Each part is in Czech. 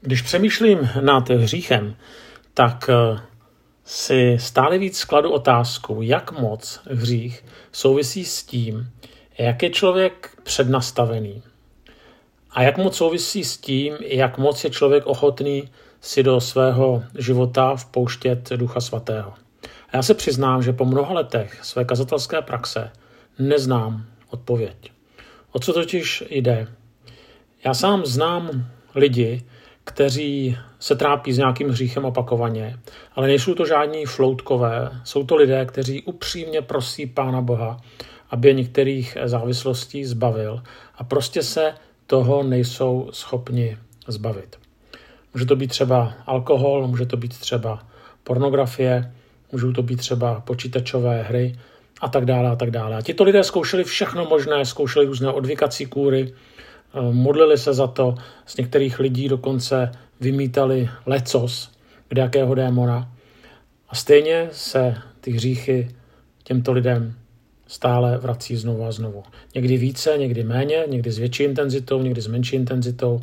Když přemýšlím nad hříchem, tak eh, si stále víc skladu otázku, jak moc hřích souvisí s tím, jak je člověk přednastavený. A jak moc souvisí s tím, jak moc je člověk ochotný si do svého života vpouštět Ducha Svatého. A já se přiznám, že po mnoha letech své kazatelské praxe neznám odpověď. O co totiž jde? Já sám znám lidi, kteří se trápí s nějakým hříchem opakovaně, ale nejsou to žádní floutkové, jsou to lidé, kteří upřímně prosí Pána Boha, aby je některých závislostí zbavil a prostě se toho nejsou schopni zbavit. Může to být třeba alkohol, může to být třeba pornografie, můžou to být třeba počítačové hry a tak dále a tak dále. A tito lidé zkoušeli všechno možné, zkoušeli různé odvykací kůry, modlili se za to, z některých lidí dokonce vymítali lecos, kde jakého démona. A stejně se ty hříchy těmto lidem stále vrací znovu a znovu. Někdy více, někdy méně, někdy s větší intenzitou, někdy s menší intenzitou,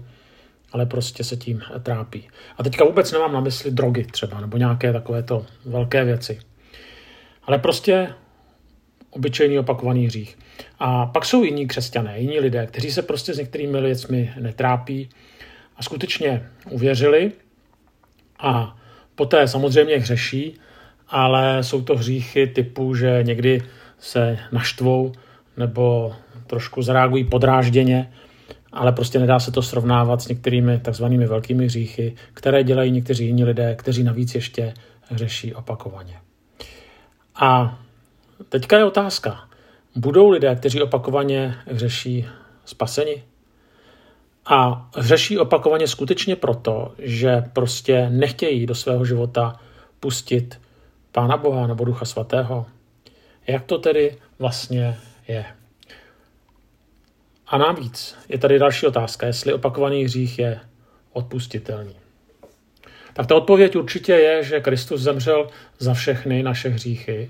ale prostě se tím trápí. A teďka vůbec nemám na mysli drogy třeba, nebo nějaké takovéto velké věci. Ale prostě obyčejný opakovaný hřích. A pak jsou jiní křesťané, jiní lidé, kteří se prostě s některými věcmi netrápí a skutečně uvěřili a poté samozřejmě hřeší, ale jsou to hříchy typu, že někdy se naštvou nebo trošku zareagují podrážděně, ale prostě nedá se to srovnávat s některými takzvanými velkými hříchy, které dělají někteří jiní lidé, kteří navíc ještě hřeší opakovaně. A teďka je otázka. Budou lidé, kteří opakovaně hřeší, spaseni? A hřeší opakovaně skutečně proto, že prostě nechtějí do svého života pustit Pána Boha nebo Ducha Svatého. Jak to tedy vlastně je? A navíc je tady další otázka, jestli opakovaný hřích je odpustitelný. Tak ta odpověď určitě je, že Kristus zemřel za všechny naše hříchy,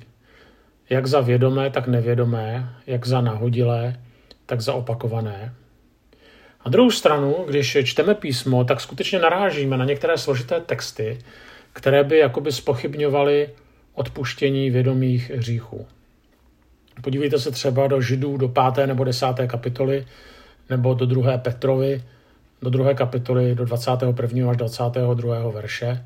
jak za vědomé, tak nevědomé, jak za nahodilé, tak za opakované. Na druhou stranu, když čteme písmo, tak skutečně narážíme na některé složité texty, které by jakoby spochybňovaly odpuštění vědomých hříchů. Podívejte se třeba do Židů do 5. nebo 10. kapitoly, nebo do 2. Petrovy, do 2. kapitoly, do 21. až 22. verše.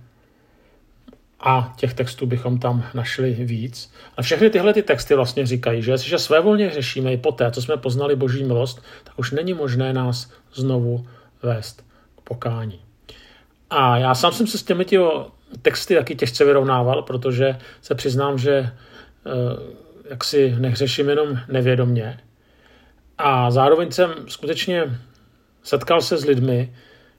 A těch textů bychom tam našli víc. A všechny tyhle ty texty vlastně říkají, že jestliže svévolně řešíme i poté, co jsme poznali boží milost, tak už není možné nás znovu vést k pokání. A já sám jsem se s těmi texty taky těžce vyrovnával, protože se přiznám, že eh, jak si nehřeším jenom nevědomně. A zároveň jsem skutečně setkal se s lidmi,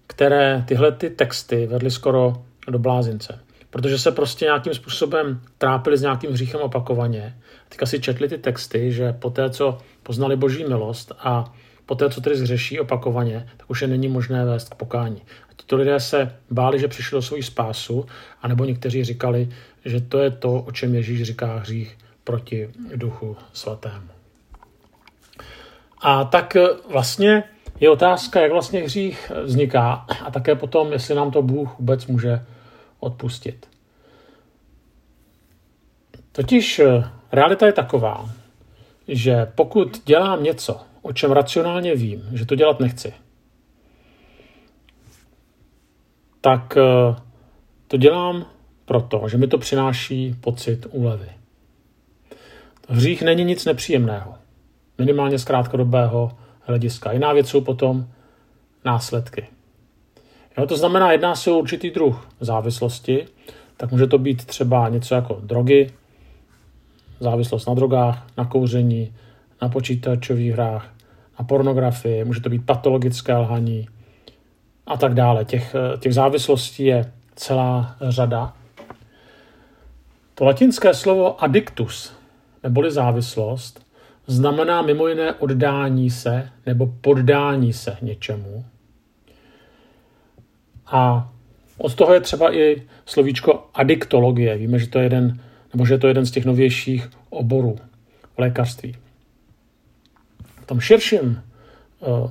které tyhle ty texty vedly skoro do blázince. Protože se prostě nějakým způsobem trápili s nějakým hříchem opakovaně. Teďka si četli ty texty, že po té, co poznali boží milost a po té, co tedy zřeší opakovaně, tak už je není možné vést k pokání. A tito lidé se báli, že přišli do svoji spásu, anebo někteří říkali, že to je to, o čem Ježíš říká hřích proti Duchu Svatému. A tak vlastně je otázka, jak vlastně hřích vzniká a také potom, jestli nám to Bůh vůbec může odpustit. Totiž realita je taková, že pokud dělám něco, o čem racionálně vím, že to dělat nechci, tak eh, to dělám proto, že mi to přináší pocit úlevy. Hřích není nic nepříjemného, minimálně z krátkodobého hlediska. Jiná věc jsou potom následky. Jo, to znamená, jedná se o určitý druh závislosti, tak může to být třeba něco jako drogy, závislost na drogách, na kouření, na počítačových hrách, na pornografii, může to být patologické lhaní a tak dále. Těch, těch závislostí je celá řada. To latinské slovo addictus neboli závislost, znamená mimo jiné oddání se nebo poddání se něčemu. A od toho je třeba i slovíčko adiktologie. Víme, že to je jeden, nebo že to je jeden z těch novějších oborů v lékařství. V tom širším uh,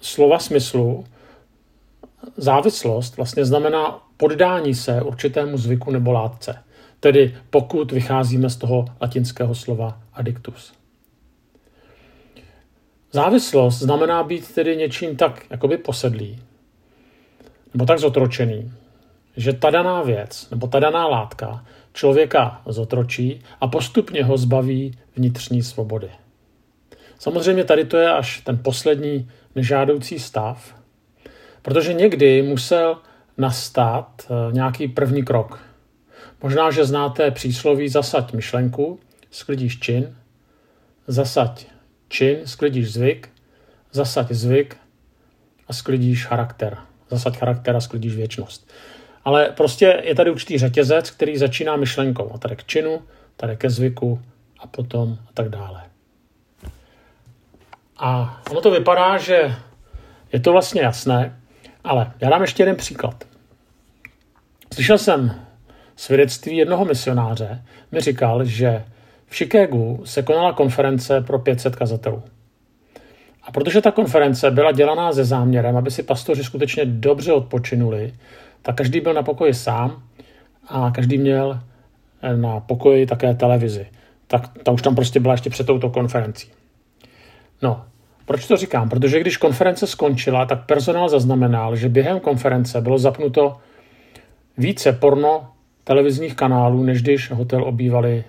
slova smyslu závislost vlastně znamená poddání se určitému zvyku nebo látce. Tedy pokud vycházíme z toho latinského slova addictus. Závislost znamená být tedy něčím tak jakoby posedlý, nebo tak zotročený, že ta daná věc nebo ta daná látka člověka zotročí a postupně ho zbaví vnitřní svobody. Samozřejmě tady to je až ten poslední nežádoucí stav, protože někdy musel nastat eh, nějaký první krok. Možná, že znáte přísloví zasaď myšlenku, sklidíš čin, zasaď čin, sklidíš zvyk, zasaď zvyk a sklidíš charakter. Zasaď charakter a sklidíš věčnost. Ale prostě je tady určitý řetězec, který začíná myšlenkou. A tady k činu, tady ke zvyku a potom a tak dále. A ono to vypadá, že je to vlastně jasné, ale já dám ještě jeden příklad. Slyšel jsem svědectví jednoho misionáře, mi říkal, že v Chicagu se konala konference pro 500 kazatelů. A protože ta konference byla dělaná se záměrem, aby si pastoři skutečně dobře odpočinuli, tak každý byl na pokoji sám a každý měl na pokoji také televizi. Tak ta už tam prostě byla ještě před touto konferencí. No, proč to říkám? Protože když konference skončila, tak personál zaznamenal, že během konference bylo zapnuto více porno televizních kanálů, než když hotel obývali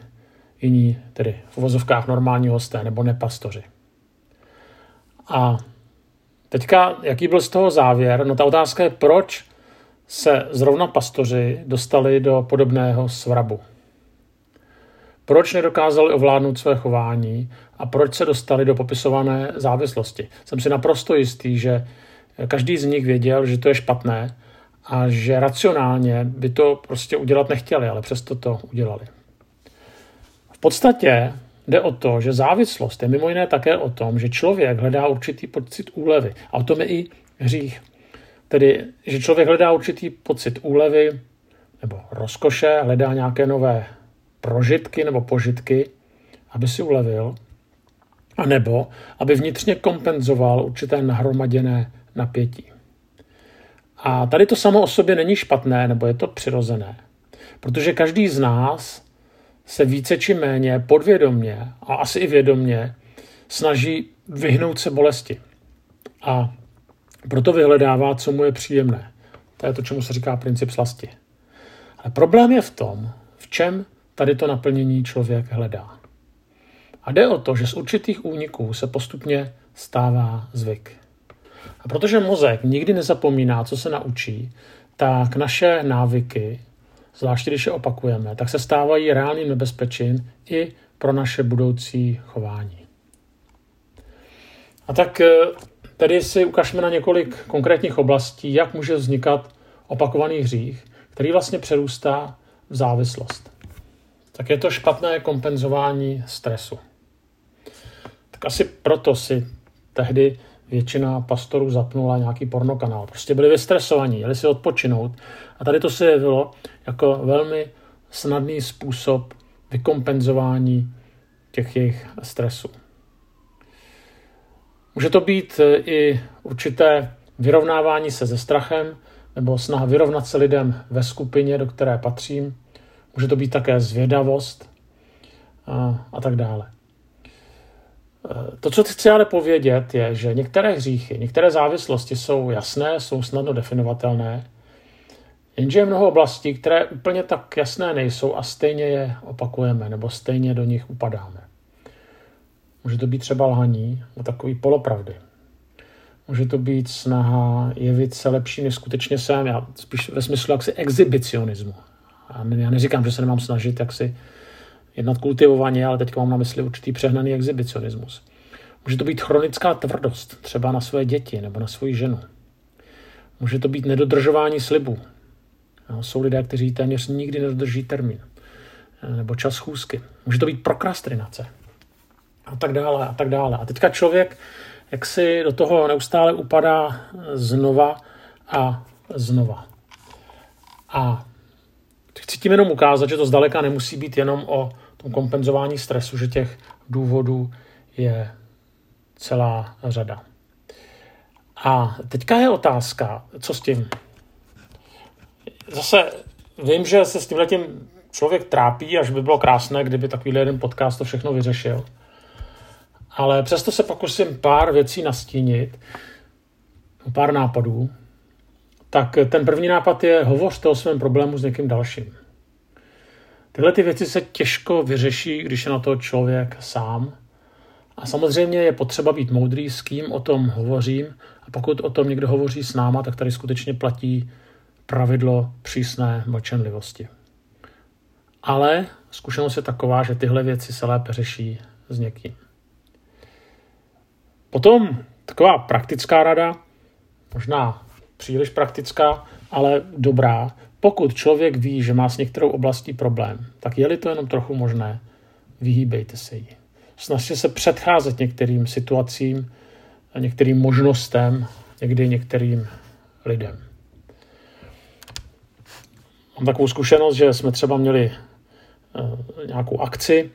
jiní, tedy v uvozovkách normální hosté nebo nepastoři. A teďka, jaký byl z toho závěr? No ta otázka je, proč se zrovna pastoři dostali do podobného svrabu. Proč nedokázali ovládnout své chování a proč se dostali do popisované závislosti? Jsem si naprosto jistý, že každý z nich věděl, že to je špatné a že racionálně by to prostě udělat nechtěli, ale přesto to udělali. V podstatě jde o to, že závislost je mimo jiné také o tom, že člověk hledá určitý pocit úlevy. A o tom je i hřích. Tedy, že člověk hledá určitý pocit úlevy nebo rozkoše, hledá nějaké nové prožitky nebo požitky, aby si ulevil, a nebo aby vnitřně kompenzoval určité nahromaděné napětí. A tady to samo o sobě není špatné, nebo je to přirozené. Protože každý z nás se více či méně podvědomně a asi i vědomně snaží vyhnout se bolesti. A proto vyhledává, co mu je příjemné. To je to, čemu se říká princip slasti. Ale problém je v tom, v čem tady to naplnění člověk hledá. A jde o to, že z určitých úniků se postupně stává zvyk. A protože mozek nikdy nezapomíná, co se naučí, tak naše návyky, zvláště když je opakujeme, tak se stávají reálným nebezpečím i pro naše budoucí chování. A tak eh, Tedy si ukažme na několik konkrétních oblastí, jak může vznikat opakovaný hřích, který vlastně přerůstá v závislost. Tak je to špatné kompenzování stresu. Tak asi proto si tehdy většina pastorů zapnula nějaký pornokanál. Prostě byli vystresovaní, jeli si odpočinout. A tady to se jevilo jako velmi snadný způsob vykompenzování těch jejich stresů. Může to být e, i určité vyrovnávání se se strachem nebo snaha vyrovnat se lidem ve skupině, do které patřím. Může to být také zvědavost a, a tak dále. To, co chci ale povědět, je, že některé hříchy, některé závislosti jsou jasné, jsou snadno definovatelné, jenže je mnoho oblastí, které úplně tak jasné nejsou a stejně je opakujeme nebo stejně do nich upadáme. Může to být třeba lhaní, o takový polopravdy. Může to být snaha jevit se lepší, než skutečně jsem, já spíš ve smyslu jaksi exhibicionismu. Já neříkám, že se nemám snažit jak si jednat kultivovaně, ale teď mám na mysli určitý přehnaný exhibicionismus. Může to být chronická tvrdost, třeba na své děti nebo na svoji ženu. Může to být nedodržování slibu. Jsou lidé, kteří téměř nikdy nedodrží termín nebo čas schůzky. Může to být prokrastinace a tak dále a tak dále. A teďka člověk jak si do toho neustále upadá znova a znova. A chci tím jenom ukázat, že to zdaleka nemusí být jenom o tom kompenzování stresu, že těch důvodů je celá řada. A teďka je otázka, co s tím? Zase vím, že se s tím letím člověk trápí, až by bylo krásné, kdyby takový jeden podcast to všechno vyřešil. Ale přesto se pokusím pár věcí nastínit, pár nápadů. Tak ten první nápad je hovořte o svém problému s někým dalším. Tyhle ty věci se těžko vyřeší, když je na to člověk sám. A samozřejmě je potřeba být moudrý, s kým o tom hovořím. A pokud o tom někdo hovoří s náma, tak tady skutečně platí pravidlo přísné mlčenlivosti. Ale zkušenost je taková, že tyhle věci se lépe řeší s někým. Potom taková praktická rada, možná příliš praktická, ale dobrá. Pokud člověk ví, že má s některou oblastí problém, tak je-li to jenom trochu možné, vyhýbejte se jí. Snažte se předcházet některým situacím, některým možnostem, někdy některým lidem. Mám takovou zkušenost, že jsme třeba měli uh, nějakou akci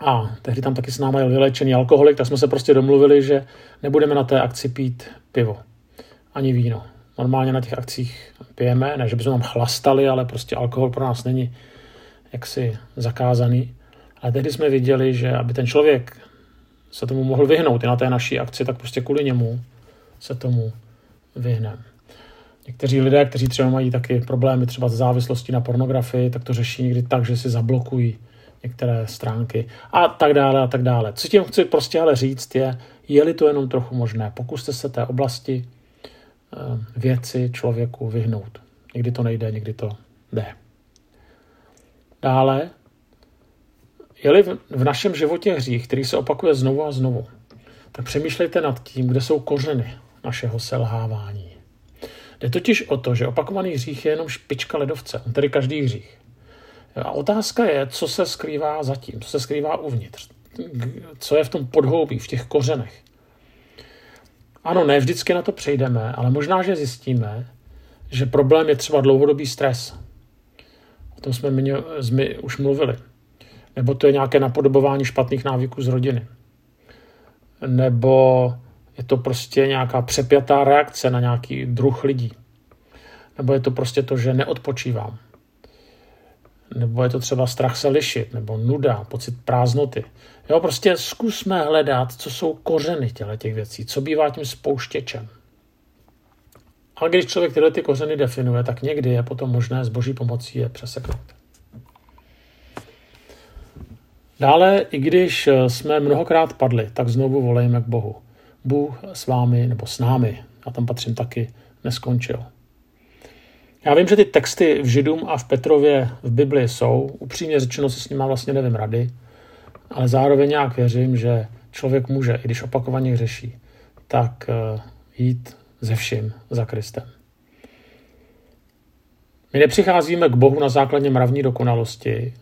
a tehdy tam taky s námi jel vylečený alkoholik, tak jsme se prostě domluvili, že nebudeme na té akci pít pivo ani víno. Normálně na těch akcích pijeme, ne, že bychom tam chlastali, ale prostě alkohol pro nás není jaksi zakázaný. Ale tehdy jsme viděli, že aby ten člověk se tomu mohl vyhnout i na té naší akci, tak prostě kvůli němu se tomu vyhneme. Někteří lidé, kteří třeba mají taky problémy třeba s závislostí na pornografii, tak to řeší někdy tak, že si zablokují některé stránky a tak dále a tak dále. Co tím chci prostě ale říct je, je-li to jenom trochu možné, pokuste se té oblasti věci člověku vyhnout. Někdy to nejde, někdy to jde. Dále, je-li v našem životě hřích, který se opakuje znovu a znovu, tak přemýšlejte nad tím, kde jsou kořeny našeho selhávání. Jde totiž o to, že opakovaný hřích je jenom špička ledovce, tedy každý hřích. A otázka je, co se skrývá zatím, co se skrývá uvnitř, co je v tom podhoubí, v těch kořenech. Ano, ne vždycky na to přejdeme, ale možná, že zjistíme, že problém je třeba dlouhodobý stres. O tom jsme mě, jsme už mluvili. Nebo to je nějaké napodobování špatných návyků z rodiny. Nebo je to prostě nějaká přepjatá reakce na nějaký druh lidí. Nebo je to prostě to, že neodpočívám. Nebo je to třeba strach se lišit, nebo nuda, pocit prázdnoty. Jo, prostě zkusme hledat, co jsou kořeny těle těch věcí, co bývá tím spouštěčem. Ale když člověk tyhle ty kořeny definuje, tak někdy je potom možné s boží pomocí je přeseknout. Dále, i když jsme mnohokrát padli, tak znovu volejme k Bohu. Bůh s vámi nebo s námi, a tam patřím taky, neskončil. Já vím, že ty texty v Židům a v Petrově v Bibli jsou, upřímně řečeno si s nimi vlastně nevím rady, ale zároveň nějak věřím, že člověk může, i když opakovaně řeší, tak eh, jít ze vším za Kristem. My nepřicházíme k Bohu na základě mravní dokonalosti,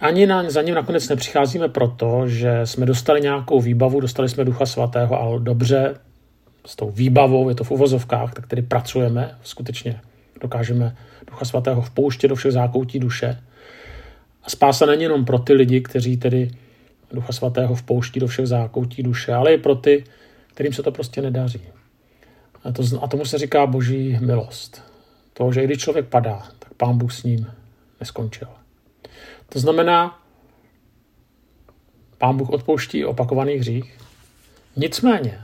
ani na, za ním nakonec nepřicházíme proto, že jsme dostali nějakou výbavu, dostali jsme Ducha Svatého, ale dobře, s tou výbavou, je to v uvozovkách, tak tedy pracujeme, skutečně dokážeme Ducha Svatého vpouštět do všech zákoutí duše. A spása není jenom pro ty lidi, kteří tedy Ducha Svatého vpouští do všech zákoutí duše, ale i pro ty, kterým se to prostě nedaří. A, to, a tomu se říká boží milost. To, že i když člověk padá, tak pán Bůh s ním neskončil. To znamená, pán Bůh odpouští opakovaný hřích. Nicméně,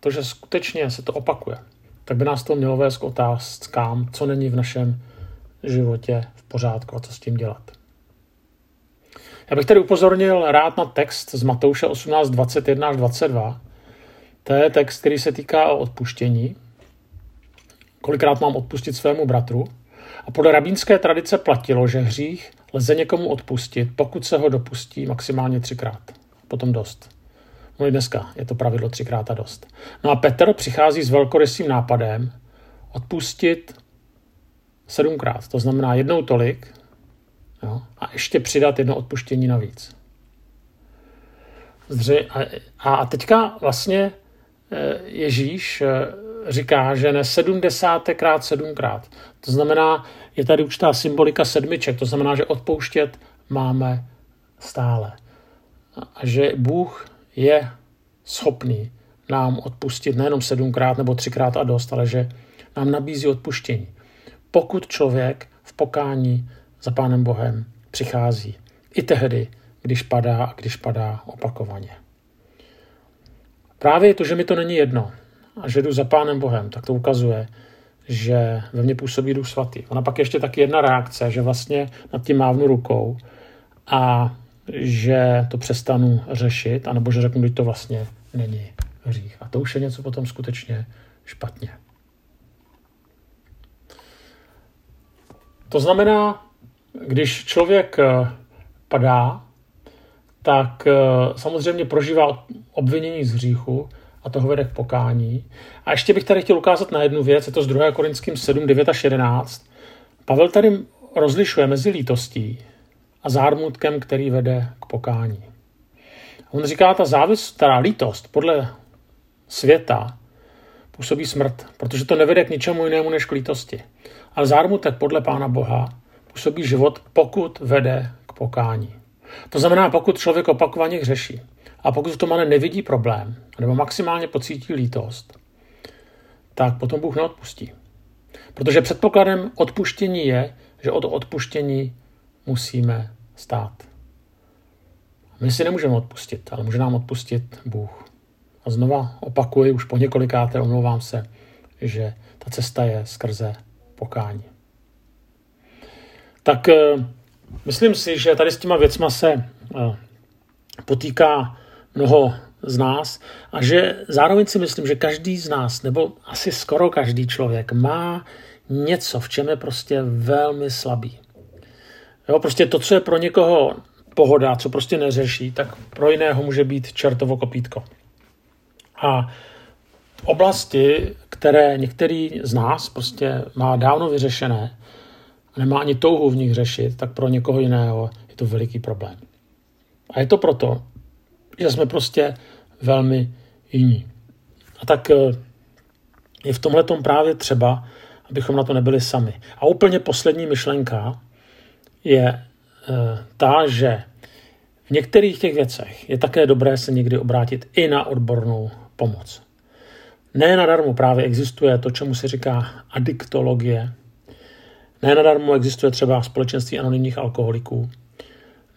to, že skutečně se to opakuje, tak by nás to mělo vést k otázkám, co není v našem životě v pořádku a co s tím dělat. Já bych tady upozornil rád na text z Matouše 18, 21 až 22. To je text, který se týká o odpuštění. Kolikrát mám odpustit svému bratru. A podle rabínské tradice platilo, že hřích lze někomu odpustit, pokud se ho dopustí maximálně třikrát. Potom dost. No i dneska je to pravidlo třikrát a dost. No a Petr přichází s velkorysým nápadem odpustit sedmkrát. To znamená jednou tolik jo, a ještě přidat jedno odpuštění navíc. Zdře, a, a teďka vlastně eh, Ježíš eh, říká, že ne 70 krát sedmkrát. To znamená, je tady určitá symbolika sedmiček, to znamená, že odpouštět máme stále. A že Bůh je schopný nám odpustit nejenom sedmkrát nebo třikrát a dost, ale že nám nabízí odpuštění. Pokud člověk v pokání za Pánem Bohem přichází. I tehdy, když padá a když padá opakovaně. Právě to, že mi to není jedno a že jdu za Pánem Bohem, tak to ukazuje, že ve mně působí Duch Svatý. Ona pak ještě taky jedna reakce, že vlastně nad tím mávnu rukou a že to přestanu řešit, anebo že řeknu, že to vlastně není hřích. A to už je něco potom skutečně špatně. To znamená, když člověk eh, padá, tak eh, samozřejmě prožívá obvinění z hříchu a toho vede k pokání. A ještě bych tady chtěl ukázat na jednu věc, je to z 2. Korinským 7, 9 až 11. Pavel tady rozlišuje mezi lítostí a zármutkem, který vede k pokání. On říká, ta závis, ta lítost podle světa působí smrt, protože to nevede k ničemu jinému než k lítosti. Ale zármutek podle Pána Boha působí život, pokud vede k pokání. To znamená, pokud člověk opakovaně hřeší a pokud v tom ale nevidí problém, nebo maximálně pocítí lítost, tak potom Bůh neodpustí. Protože předpokladem odpuštění je, že od odpuštění musíme stát. My si nemůžeme odpustit, ale může nám odpustit Bůh. A znova opakuji, už po několikáté omlouvám se, že ta cesta je skrze pokání. Tak eh, myslím si, že tady s těma věcma se eh, potýká mnoho z nás a že zároveň si myslím, že každý z nás, nebo asi skoro každý člověk má něco, v čem je prostě velmi slabý. Jo, prostě to, co je pro někoho pohoda, co prostě neřeší, tak pro jiného může být čertovo kopítko. A oblasti, které některý z nás prostě má dávno vyřešené, nemá ani touhu v nich řešit, tak pro někoho jiného je to veliký problém. A je to proto, že jsme prostě velmi jiní. A tak eh, je v tomhle právě třeba, abychom na to nebyli sami. A úplně poslední myšlenka je eh, ta, že v některých těch věcech je také dobré se někdy obrátit i na odbornou pomoc. Ne nadarmo právě existuje to, čemu se říká adiktologie, ne nadarmo existuje třeba společenství anonymních alkoholiků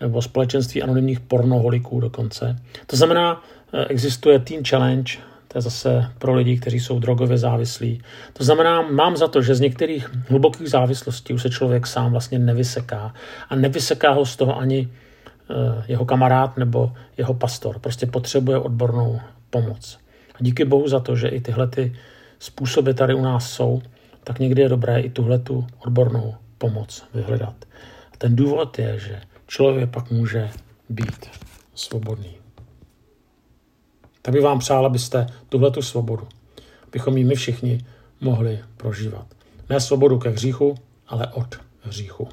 nebo společenství anonymních pornoholiků dokonce. To znamená, eh, existuje Teen Challenge, je zase pro lidi, kteří jsou drogově závislí. To znamená, mám za to, že z některých hlubokých závislostí už se člověk sám vlastně nevyseká. A nevyseká ho z toho ani eh, jeho kamarád nebo jeho pastor. Prostě potřebuje odbornou pomoc. A díky bohu za to, že i tyhle ty způsoby tady u nás jsou, tak někdy je dobré i tuhle tu odbornou pomoc vyhledat. A ten důvod je, že člověk pak může být svobodný. Tak bych vám přál, abyste tuhle tu svobodu, abychom ji my všichni mohli prožívat. Ne svobodu ke hříchu, ale od hříchu.